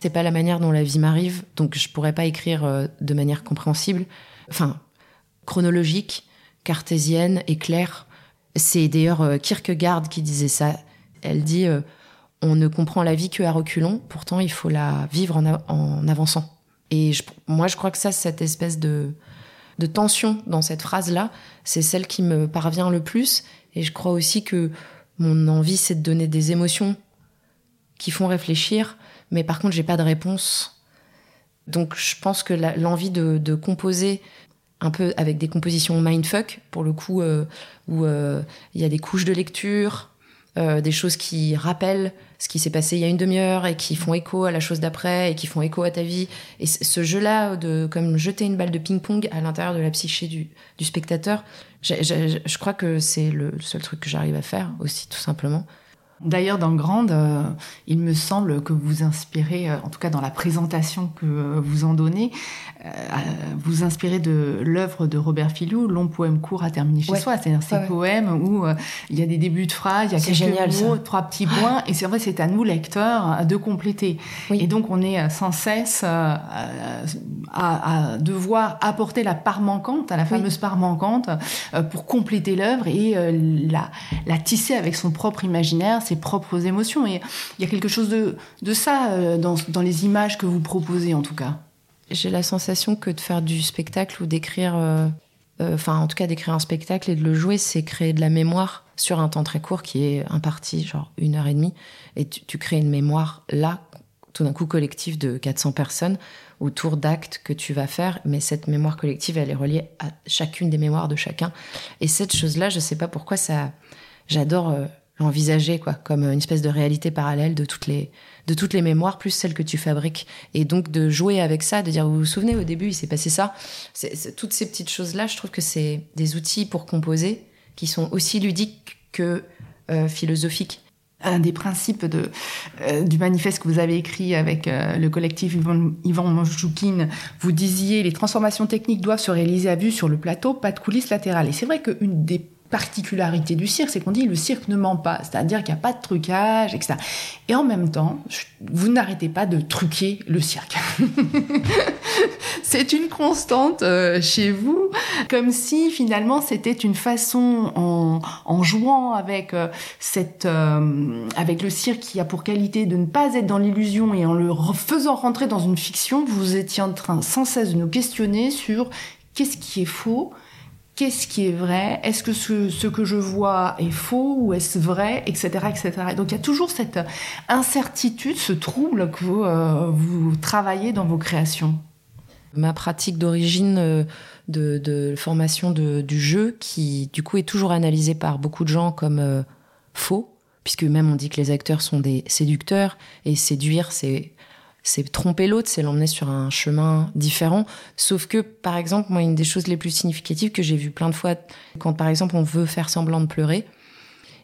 C'est pas la manière dont la vie m'arrive donc je pourrais pas écrire de manière compréhensible. Enfin chronologique cartésienne et claire. C'est d'ailleurs euh, Kierkegaard qui disait ça. Elle dit euh, on ne comprend la vie que à reculons, pourtant il faut la vivre en, avançant. Et moi, je crois que ça, cette espèce de, de tension dans cette phrase-là, c'est celle qui me parvient le plus. Et je crois aussi que mon envie, c'est de donner des émotions qui font réfléchir, mais par contre, j'ai pas de réponse. Donc, je pense que l'envie de, composer un peu avec des compositions mindfuck, pour le coup, euh, où euh, il y a des couches de lecture, euh, des choses qui rappellent ce qui s'est passé il y a une demi-heure et qui font écho à la chose d'après et qui font écho à ta vie. Et ce jeu-là, de comme jeter une balle de ping-pong à l'intérieur de la psyché du, du spectateur, je crois que c'est le seul truc que j'arrive à faire aussi, tout simplement. D'ailleurs, dans Grande, euh, il me semble que vous inspirez, euh, en tout cas dans la présentation que euh, vous en donnez, vous inspirez de l'œuvre de Robert Filou, Long poème court à terminer chez soi. C'est-à-dire ces poèmes où il y a des débuts de phrases, il y a quelques génial, mots, trois petits points, et c'est vrai, c'est à nous, lecteurs, de compléter. Et donc, on est sans cesse à, à, devoir apporter la part manquante, à la fameuse part manquante, pour compléter l'œuvre et la, la tisser avec son propre imaginaire ses propres émotions. Et il y a quelque chose de, de ça euh, dans, dans les images que vous proposez, en tout cas. J'ai la sensation que de faire du spectacle ou d'écrire, euh, euh, enfin, en tout cas, d'écrire un spectacle et de le jouer, c'est créer de la mémoire sur un temps très court qui est imparti, genre une heure et demie. Et tu, crées une mémoire là, tout d'un coup collective de 400 personnes autour d'actes que tu vas faire, mais cette mémoire collective, elle est reliée à chacune des mémoires de chacun. Et cette chose-là, je sais pas pourquoi ça, j'adore envisager quoi comme une espèce de réalité parallèle de toutes les de toutes les mémoires plus celles que tu fabriques. Et donc de jouer avec ça de dire vous vous souvenez au début il s'est passé ça. C'est, toutes ces petites choses là je trouve que c'est des outils pour composer qui sont aussi ludiques que euh, philosophiques. Un des principes de, euh, du manifeste que vous avez écrit avec euh, le collectif Yvan, Yvan vous disiez les transformations techniques doivent se réaliser à vue sur le plateau, pas de coulisses latérales. Et c'est vrai qu'une des particularité du cirque, c'est qu'on dit le cirque ne ment pas, c'est-à-dire qu'il n'y a pas de trucage, etc. Et en même temps, vous n'arrêtez pas de truquer le cirque. c'est une constante euh, chez vous, comme si finalement c'était une façon, en, jouant avec euh, cette, euh, avec le cirque qui a pour qualité de ne pas être dans l'illusion et en le faisant rentrer dans une fiction, vous étiez en train sans cesse de nous questionner sur qu'est-ce qui est faux, qu'est-ce qui est vrai? Est-ce que ce, que je vois est faux ou est-ce vrai? Etc. etc. donc il y a toujours cette incertitude, ce trouble que vous, euh, travaillez dans vos créations. Ma pratique d'origine euh, de, formation du jeu, qui du coup est toujours analysée par beaucoup de gens comme euh, faux, puisque même on dit que les acteurs sont des séducteurs, et séduire c'est c'est tromper l'autre, c'est l'emmener sur un chemin différent. Sauf que, par exemple, moi, une des choses les plus significatives que j'ai vu plein de fois, quand par exemple on veut faire semblant de pleurer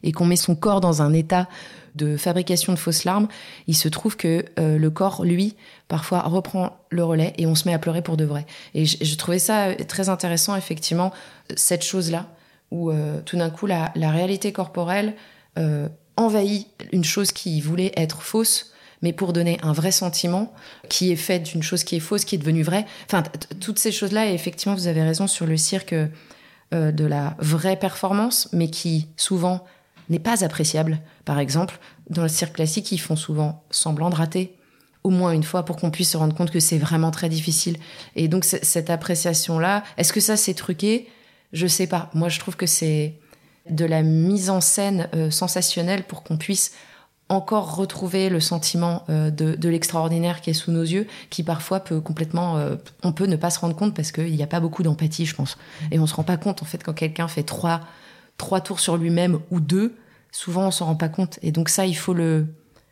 et qu'on met son corps dans un état de fabrication de fausses larmes, il se trouve que euh, le corps, lui, parfois reprend le relais et on se met à pleurer pour de vrai. Et je, trouvais ça très intéressant, effectivement, cette chose-là, où euh, tout d'un coup la, réalité corporelle euh, envahit une chose qui voulait être fausse mais pour donner un vrai sentiment qui est fait d'une chose qui est fausse, qui est devenue vraie. Enfin, toutes ces choses-là, et effectivement, vous avez raison sur le cirque euh, de la vraie performance, mais qui souvent n'est pas appréciable. Par exemple, dans le cirque classique, ils font souvent semblant de rater au moins une fois pour qu'on puisse se rendre compte que c'est vraiment très difficile. Et donc cette appréciation-là, est-ce que ça c'est truqué? Je sais pas. Moi je trouve que c'est de la mise en scène euh, sensationnelle pour qu'on puisse encore retrouver le sentiment euh, de, l'extraordinaire qui est sous nos yeux, qui parfois peut complètement, euh, on peut ne pas se rendre compte parce qu'il n'y a pas beaucoup d'empathie, je pense. Et on se rend pas compte en fait quand quelqu'un fait trois, trois tours sur lui-même ou deux, souvent on s'en rend pas compte. Et donc ça, il faut le,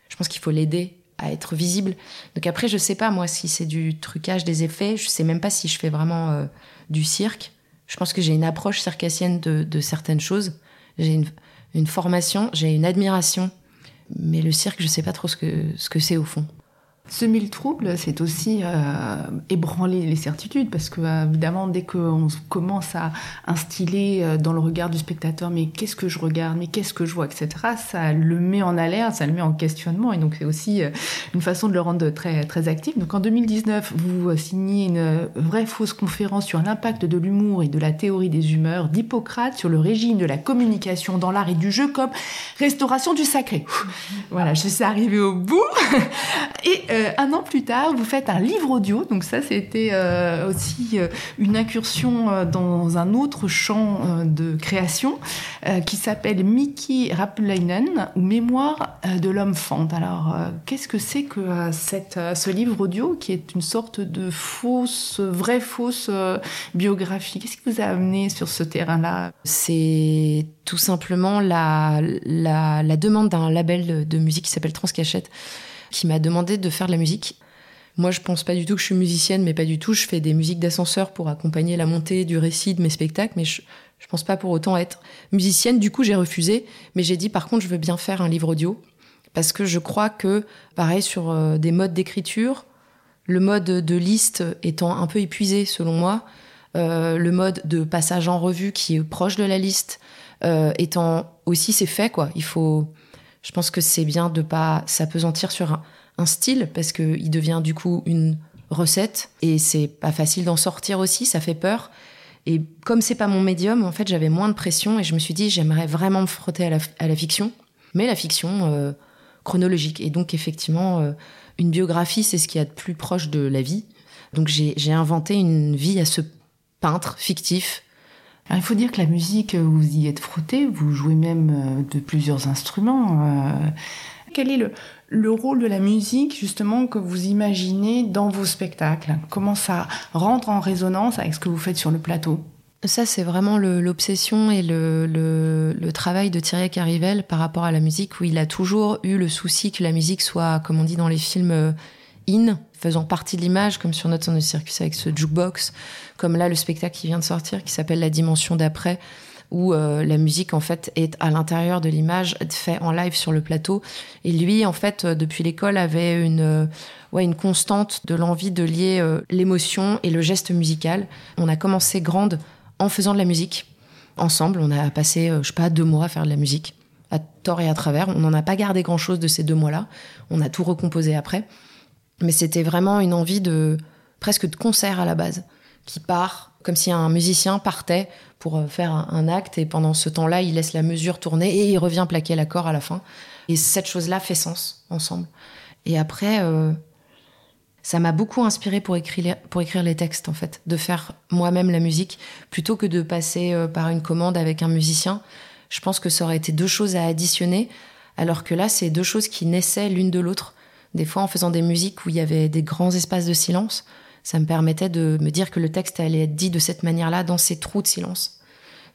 je pense qu'il faut l'aider à être visible. Donc après, je sais pas moi si c'est du trucage des effets, je sais même pas si je fais vraiment euh, du cirque. Je pense que j'ai une approche circassienne de, certaines choses. J'ai une, une formation, j'ai une admiration mais le cirque, je sais pas trop ce que ce que c'est au fond. Semer le trouble, c'est aussi euh, ébranler les certitudes, parce que euh, évidemment, dès qu'on commence à instiller euh, dans le regard du spectateur, mais qu'est-ce que je regarde, mais qu'est-ce que je vois, etc., ça le met en alerte, ça le met en questionnement, et donc c'est aussi une façon de le rendre très très actif. Donc en 2019, vous signez une vraie fausse conférence sur l'impact de l'humour et de la théorie des humeurs d'Hippocrate sur le régime de la communication dans l'art et du jeu comme restauration du sacré. Voilà, je suis arrivée au bout. et euh, un an plus tard, vous faites un livre audio. Donc ça, c'était euh, aussi euh, une incursion dans un autre champ de création qui s'appelle Mickey Rappelainen ou Mémoire de l'homme fente. Alors, qu'est-ce que c'est que ce livre audio qui est une sorte de fausse, vraie fausse biographie? Qu'est-ce qui vous a amené sur ce terrain-là? C'est tout simplement la, demande d'un label de musique qui s'appelle Transcachette qui m'a demandé de faire de la musique. Moi, je pense pas du tout que je suis musicienne, mais pas du tout. Je fais des musiques d'ascenseur pour accompagner la montée du récit de mes spectacles, mais je, je pense pas pour autant être musicienne. Du coup, j'ai refusé, mais j'ai dit par contre, je veux bien faire un livre audio parce que je crois que, pareil, sur euh, des modes d'écriture, le mode de liste étant un peu épuisé selon moi, euh, le mode de passage en revue qui est proche de la liste euh, étant aussi c'est fait quoi. Il faut je pense que c'est bien de pas s'apesantir sur un, style parce qu'il devient du coup une recette et c'est pas facile d'en sortir aussi, ça fait peur. Et comme c'est pas mon médium, en fait, j'avais moins de pression et je me suis dit j'aimerais vraiment me frotter à la, fiction, mais la fiction euh, chronologique. Et donc effectivement, euh, une biographie, c'est ce qui y a de plus proche de la vie. Donc j'ai inventé une vie à ce peintre fictif il faut dire que la musique, euh, vous y êtes frotté, vous jouez même euh, de plusieurs instruments. Euh. Quel est le, le rôle de la musique justement que vous imaginez dans vos spectacles? Comment ça rentre en résonance avec ce que vous faites sur le plateau? Ça, c'est vraiment l'obsession et le, le, le, travail de Thierry Carivel par rapport à la musique, où il a toujours eu le souci que la musique soit, comme on dit dans les films, in, faisant partie de l'image, comme sur notre de circus avec ce jukebox, comme là le spectacle qui vient de sortir qui s'appelle La dimension d'après, où euh, la musique en fait est à l'intérieur de l'image, fait en live sur le plateau. Et lui, en fait, euh, depuis l'école, avait une euh, ouais une constante de l'envie de lier l'émotion et le geste musical. On a commencé grande en faisant de la musique ensemble. On a passé, je sais pas, deux mois à faire de la musique à tort et à travers. On n'en a pas gardé grand chose de ces deux mois-là. On a tout recomposé après. Mais c'était vraiment une envie de presque de concert à la base, qui part comme si un musicien partait pour euh, faire un, acte et pendant ce temps-là, il laisse la mesure tourner et il revient plaquer l'accord à la fin. Et cette chose-là fait sens ensemble. Et après, euh, ça m'a beaucoup inspiré pour écrire, pour écrire les textes, en fait, de faire moi-même la musique plutôt que de passer euh, par une commande avec un musicien. Je pense que ça aurait été deux choses à additionner, alors que là, c'est deux choses qui naissaient l'une de l'autre. Des fois, en faisant des musiques où il y avait des grands espaces de silence, ça me permettait de me dire que le texte allait être dit de cette manière-là, dans ces trous de silence.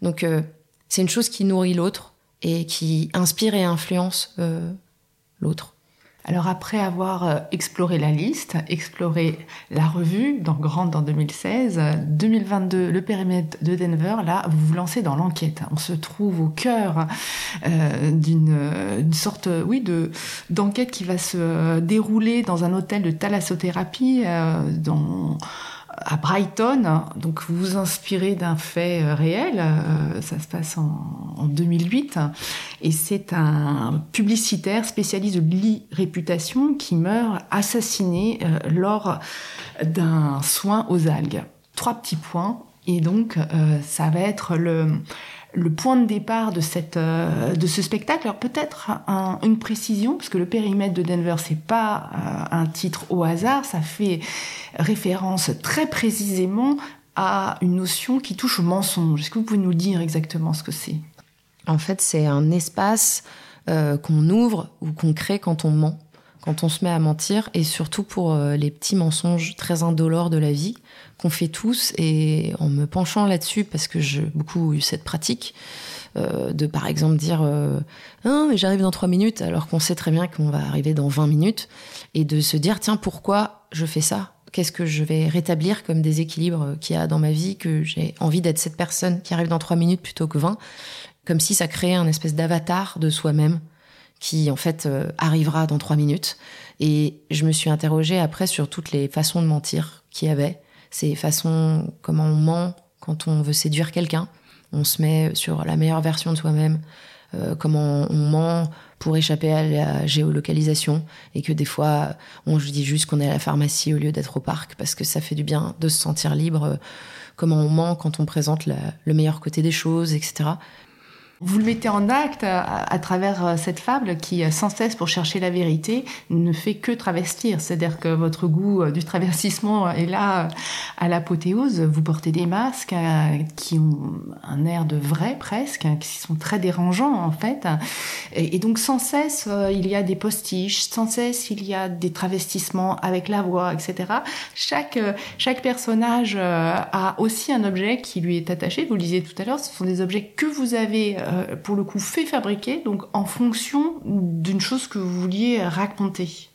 Donc, euh, c'est une chose qui nourrit l'autre et qui inspire et influence euh, l'autre. Alors après avoir euh, exploré la liste, exploré la revue dans Grande en 2016, 2022 le périmètre de Denver, là vous vous lancez dans l'enquête. On se trouve au cœur euh, d'une sorte, oui, de d'enquête qui va se dérouler dans un hôtel de thalassothérapie euh, dans à Brighton. Donc vous vous inspirez d'un fait euh, réel, euh, ça se passe en, 2008, et c'est un publicitaire spécialiste de l'e-réputation qui meurt assassiné euh, lors d'un soin aux algues. Trois petits points, et donc ça va être le le point de départ de, cette, euh, de ce spectacle. Alors peut-être une précision, parce que le périmètre de Denver, c'est pas euh, un titre au hasard, ça fait référence très précisément à une notion qui touche au mensonge. Est-ce que vous pouvez nous dire exactement ce que c'est? En fait, c'est un espace euh, qu'on ouvre ou qu'on crée quand on ment, quand on se met à mentir, et surtout pour les petits mensonges très indolores de la vie qu'on fait tous. Et en me penchant là-dessus, parce que j'ai beaucoup eu cette pratique, euh, de par exemple dire ah, mais j'arrive dans trois minutes alors qu'on sait très bien qu'on va arriver dans 20 minutes et de se dire tiens pourquoi je fais ça? Qu'est-ce que je vais rétablir comme déséquilibre qu'il y a dans ma vie que j'ai envie d'être cette personne qui arrive dans trois minutes plutôt que 20 comme si ça créait un espèce d'avatar de soi-même qui en fait euh, arrivera dans trois minutes et je me suis interrogée après sur toutes les façons de mentir qu'il y avait ces façons comment on ment quand on veut séduire quelqu'un. On se met sur la meilleure version de soi-même, euh, comment on ment pour échapper à la géolocalisation. Et que des fois on dis juste qu'on est à la pharmacie au lieu d'être au parc parce que ça fait du bien de se sentir libre. Comment on ment quand on présente le meilleur côté des choses etc vous le mettez en acte à, travers euh, cette fable qui, euh, sans cesse pour chercher la vérité, ne fait que travestir. C'est-à-dire que votre goût euh, du travestissement est là à l'apothéose. Vous portez des masques qui ont un air de vrai presque, hein, qui sont très dérangeants en fait. Et, donc sans cesse, il y a des postiches, sans cesse, il y a des travestissements avec la voix, etc. Chaque, chaque personnage a aussi un objet qui lui est attaché. Vous le disiez tout à l'heure, ce sont des objets que vous avez euh, pour le coup fait fabriquer, donc en fonction d'une chose que vous vouliez raconter.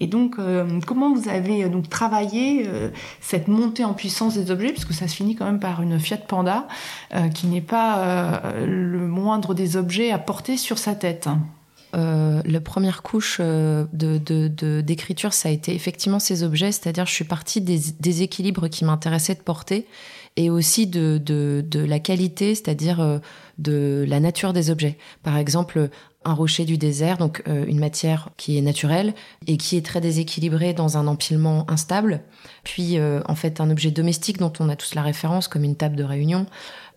Et donc, euh, comment vous avez euh, donc travaillé cette montée en puissance des objets, puisque ça se finit quand même par une Fiat Panda, qui n'est pas le moindre des objets à porter sur sa tête? la première couche de, d'écriture, ça a été effectivement ces objets, c'est-à-dire je suis partie des, des équilibres qui m'intéressaient de porter et aussi de, de, la qualité, c'est-à-dire euh, de la nature des objets. Par exemple, un rocher du désert, donc euh, une matière qui est naturelle et qui est très déséquilibrée dans un empilement instable. Puis euh, en fait un objet domestique dont on a tous la référence comme une table de réunion,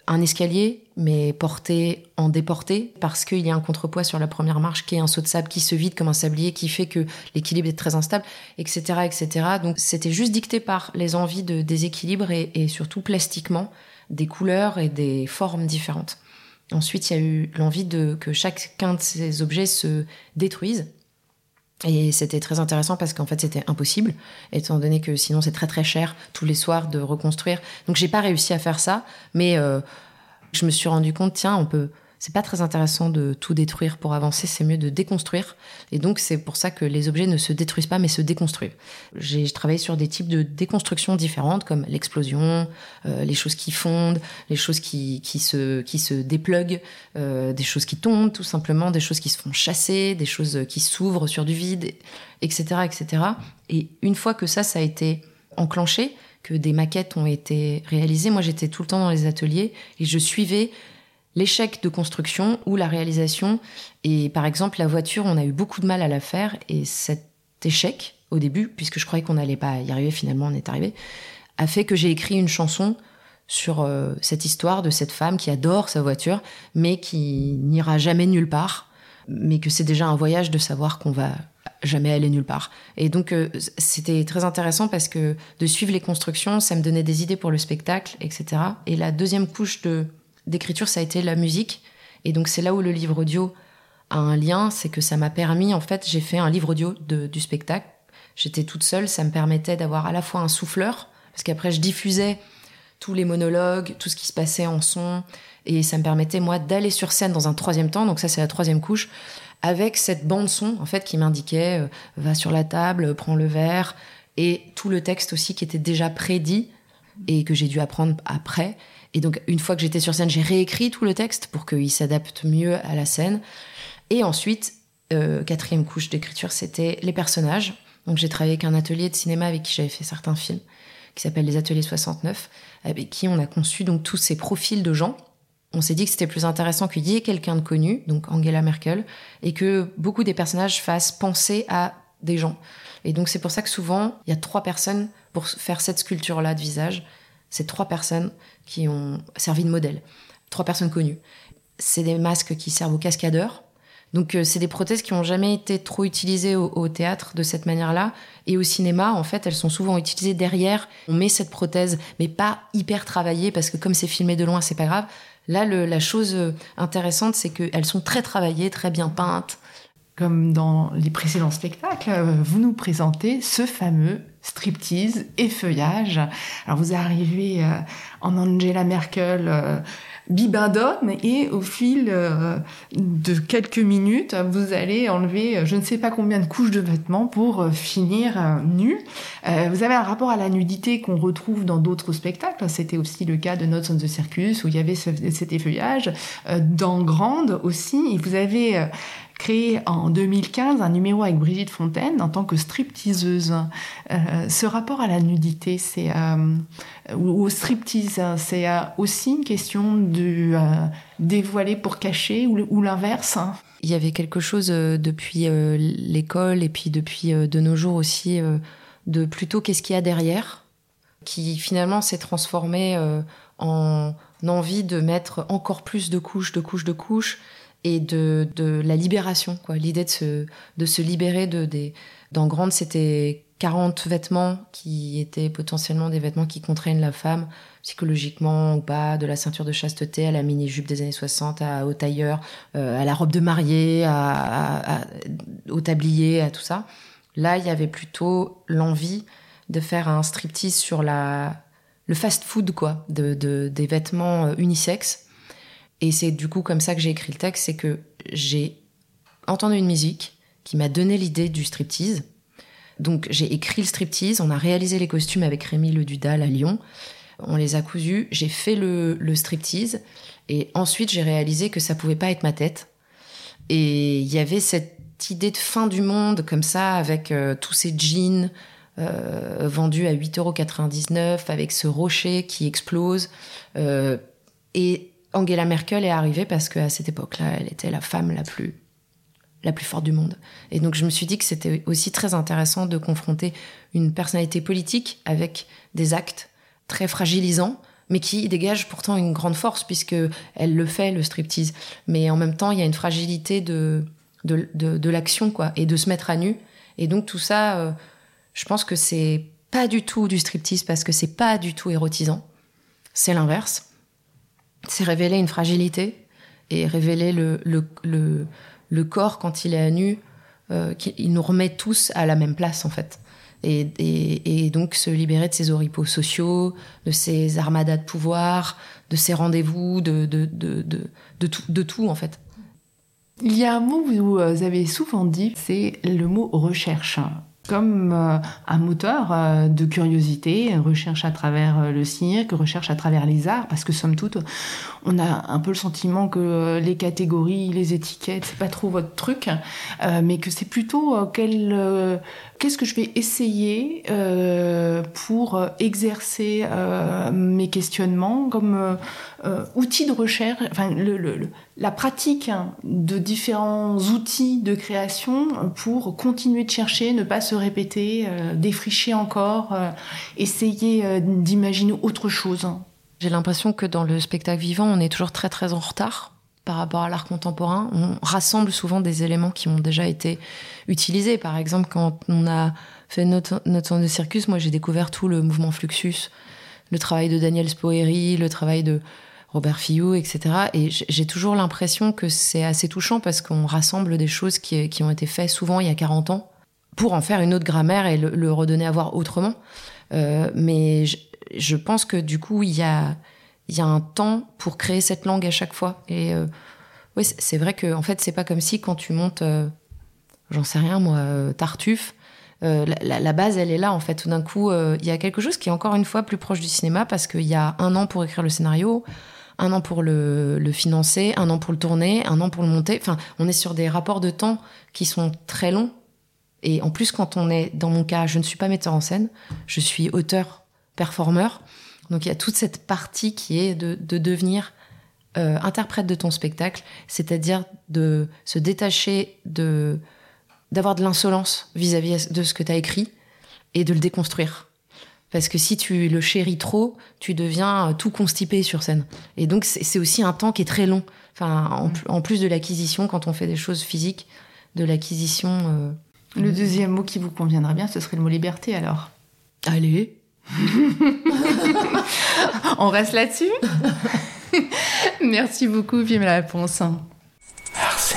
un escalier, mais porté en déporté, parce qu'il y a un contrepoids sur la première marche qui est un saut de sable qui se vide comme un sablier, qui fait que l'équilibre est très instable, etc., etc. Donc c'était juste dicté par les envies de déséquilibre et, surtout plastiquement des couleurs et des formes différentes. Ensuite, il y a eu l'envie de que chacun de ces objets se détruise. Et c'était très intéressant parce qu'en fait c'était impossible, étant donné que sinon c'est très très cher tous les soirs de reconstruire. Donc j'ai pas réussi à faire ça, mais euh, je me suis rendu compte, tiens, on peut c'est pas très intéressant de tout détruire pour avancer, c'est mieux de déconstruire. Et donc c'est pour ça que les objets ne se détruisent pas mais se déconstruisent. J'ai travaillé sur des types de déconstruction différentes comme l'explosion, euh, les choses qui fondent, les choses qui, qui se qui se dépluguent, euh, des choses qui tombent tout simplement, des choses qui se font chasser, des choses qui s'ouvrent sur du vide, etc., etc. Et une fois que ça ça a été enclenché, que des maquettes ont été réalisées. Moi, j'étais tout le temps dans les ateliers et je suivais l'échec de construction ou la réalisation. Et par exemple, la voiture, on a eu beaucoup de mal à la faire et cet échec au début, puisque je croyais qu'on n'allait pas y arriver, finalement on est arrivé, a fait que j'ai écrit une chanson sur euh, cette histoire de cette femme qui adore sa voiture, mais qui n'ira jamais nulle part, mais que c'est déjà un voyage de savoir qu'on va jamais aller nulle part. Et donc euh, c'était très intéressant parce que de suivre les constructions, ça me donnait des idées pour le spectacle, etc. Et la deuxième couche de d'écriture, ça a été la musique. Et donc c'est là où le livre audio a un lien, c'est que ça m'a permis, en fait, j'ai fait un livre audio du spectacle. J'étais toute seule, ça me permettait d'avoir à la fois un souffleur, parce qu'après je diffusais tous les monologues, tout ce qui se passait en son, et ça me permettait moi d'aller sur scène dans un troisième temps, donc ça c'est la troisième couche, avec cette bande son en fait qui m'indiquait euh, va sur la table, prends le verre, et tout le texte aussi qui était déjà prédit et que j'ai dû apprendre après et donc, une fois que j'étais sur scène, j'ai réécrit tout le texte pour qu'il s'adapte mieux à la scène. Et ensuite, euh, quatrième couche d'écriture, c'était les personnages. Donc, j'ai travaillé avec un atelier de cinéma avec qui j'avais fait certains films, qui s'appelle les Ateliers 69, avec qui on a conçu donc tous ces profils de gens. On s'est dit que c'était plus intéressant qu'il y ait quelqu'un de connu, donc Angela Merkel, et que beaucoup des personnages fassent penser à des gens. Et donc c'est pour ça que souvent, il y a trois personnes pour faire cette sculpture-là de visage. C'est trois personnes qui ont servi de modèle. Trois personnes connues. C'est des masques qui servent aux cascadeurs. Donc euh, c'est des prothèses qui n'ont jamais été trop utilisées au, théâtre de cette manière-là. Et au cinéma, en fait, elles sont souvent utilisées derrière. On met cette prothèse, mais pas hyper travaillée, parce que comme c'est filmé de loin, c'est pas grave. Là, la chose intéressante, c'est qu'elles sont très travaillées, très bien peintes. Comme dans les précédents spectacles, vous nous présentez ce fameux striptease et feuillage. Alors vous arrivez en Angela Merkel bibindome et au fil euh, de quelques minutes, vous allez enlever euh, je ne sais pas combien de couches de vêtements pour euh, finir nu. vous avez un rapport à la nudité qu'on retrouve dans d'autres spectacles. C'était aussi le cas de Notes on the Circus où il y avait cet effeuillage. Dans Grande aussi, vous avez créé en 2015 un numéro avec Brigitte Fontaine en tant que stripteaseuse. Euh, ce rapport à la nudité, c'est euh, ou au striptease, hein, c'est euh, aussi une question de dévoiler pour cacher ou, l'inverse. Hein. Il y avait quelque chose depuis l'école et puis depuis de nos jours aussi de plutôt qu'est-ce qu'il y a derrière, qui finalement s'est transformé en envie de mettre encore plus de couches, de couches, de couches et de, de la libération, quoi. L'idée de se, de se libérer de des. Dans Grande, c'était 40 vêtements qui étaient potentiellement des vêtements qui contraignent la femme psychologiquement ou pas, de la ceinture de chasteté à la mini-jupe des années 60, à, au tailleur, euh, à la robe de mariée, à, au tablier, à tout ça. Là, il y avait plutôt l'envie de faire un striptease sur la, le fast-food, quoi, de, de, des vêtements euh, unisexes et c'est du coup comme ça que j'ai écrit le texte, c'est que j'ai entendu une musique qui m'a donné l'idée du striptease. Donc j'ai écrit le striptease, on a réalisé les costumes avec Rémi Le Dudal à Lyon, on les a cousus, j'ai fait le, le striptease, et ensuite j'ai réalisé que ça pouvait pas être ma tête. Et il y avait cette idée de fin du monde comme ça, avec euh, tous ces jeans euh, vendus à 8,99€, avec ce rocher qui explose. Euh, et Angela Merkel est arrivée parce qu'à cette époque-là, elle était la femme la plus la plus forte du monde. Et donc je me suis dit que c'était aussi très intéressant de confronter une personnalité politique avec des actes très fragilisants, mais qui dégagent pourtant une grande force puisque elle le fait le striptease. Mais en même temps, il y a une fragilité de de, de, l'action quoi et de se mettre à nu. Et donc tout ça, euh, je pense que c'est pas du tout du striptease parce que c'est pas du tout érotisant. C'est l'inverse c'est révéler une fragilité et révéler le, le, le, corps quand il est à nu. Euh, il nous remet tous à la même place, en fait. Et, et, et, donc se libérer de ces oripeaux sociaux, de ces armadas de pouvoir, de ces rendez-vous, de, de, de, de, de, tout, de tout, en fait. Il y a un mot que vous avez souvent dit, c'est le mot recherche comme euh, un moteur euh, de curiosité, recherche à travers euh, le cirque, recherche à travers les arts, parce que somme toute, on a un peu le sentiment que les catégories, les étiquettes, c'est pas trop votre truc, mais que c'est plutôt quel, qu'est-ce que je vais essayer pour exercer mes questionnements comme outil de recherche, enfin la pratique de différents outils de création pour continuer de chercher, ne pas se répéter, euh, défricher encore, euh, essayer euh, d'imaginer autre chose. J'ai l'impression que dans le spectacle vivant, on est toujours très très en retard par rapport à l'art contemporain. On rassemble souvent des éléments qui ont déjà été utilisés. Par exemple, quand on a fait notre, notre centre de circus, moi j'ai découvert tout le mouvement Fluxus, le travail de Daniel Spoeri, le travail de Robert Fillou, etc. Et j'ai toujours l'impression que c'est assez touchant parce qu'on rassemble des choses qui, ont été faites souvent il y a 40 ans pour en faire une autre grammaire et le, redonner à voir autrement. Euh, mais je, pense que du coup, il y a, il y a un temps pour créer cette langue à chaque fois. Et euh, c'est vrai que en fait, c'est pas comme si quand tu montes, euh, j'en sais rien moi, euh, Tartuffe, la, la, base, elle est là en fait. Tout d'un coup, il y a quelque chose qui est encore une fois plus proche du cinéma parce qu'il y a un an pour écrire le scénario, un an pour le, le, financer, un an pour le tourner, un an pour le monter. Enfin, on est sur des rapports de temps qui sont très longs et en plus, quand on est, dans mon cas, je ne suis pas metteur en scène, je suis auteur, performeur. Donc il y a toute cette partie qui est de, de devenir euh, interprète de ton spectacle, c'est-à-dire de se détacher de d'avoir de l'insolence vis-à-vis de ce que tu as écrit et de le déconstruire. Parce que si tu le chéris trop, tu deviens euh, tout constipé sur scène. Et donc c'est aussi un temps qui est très long. Enfin, en, mmh. en plus de l'acquisition, quand on fait des choses physiques, de l'acquisition euh, le deuxième mot qui vous conviendra bien, ce serait le mot liberté alors. Allez. On reste là-dessus? Merci beaucoup, Vime la Ponce. Merci.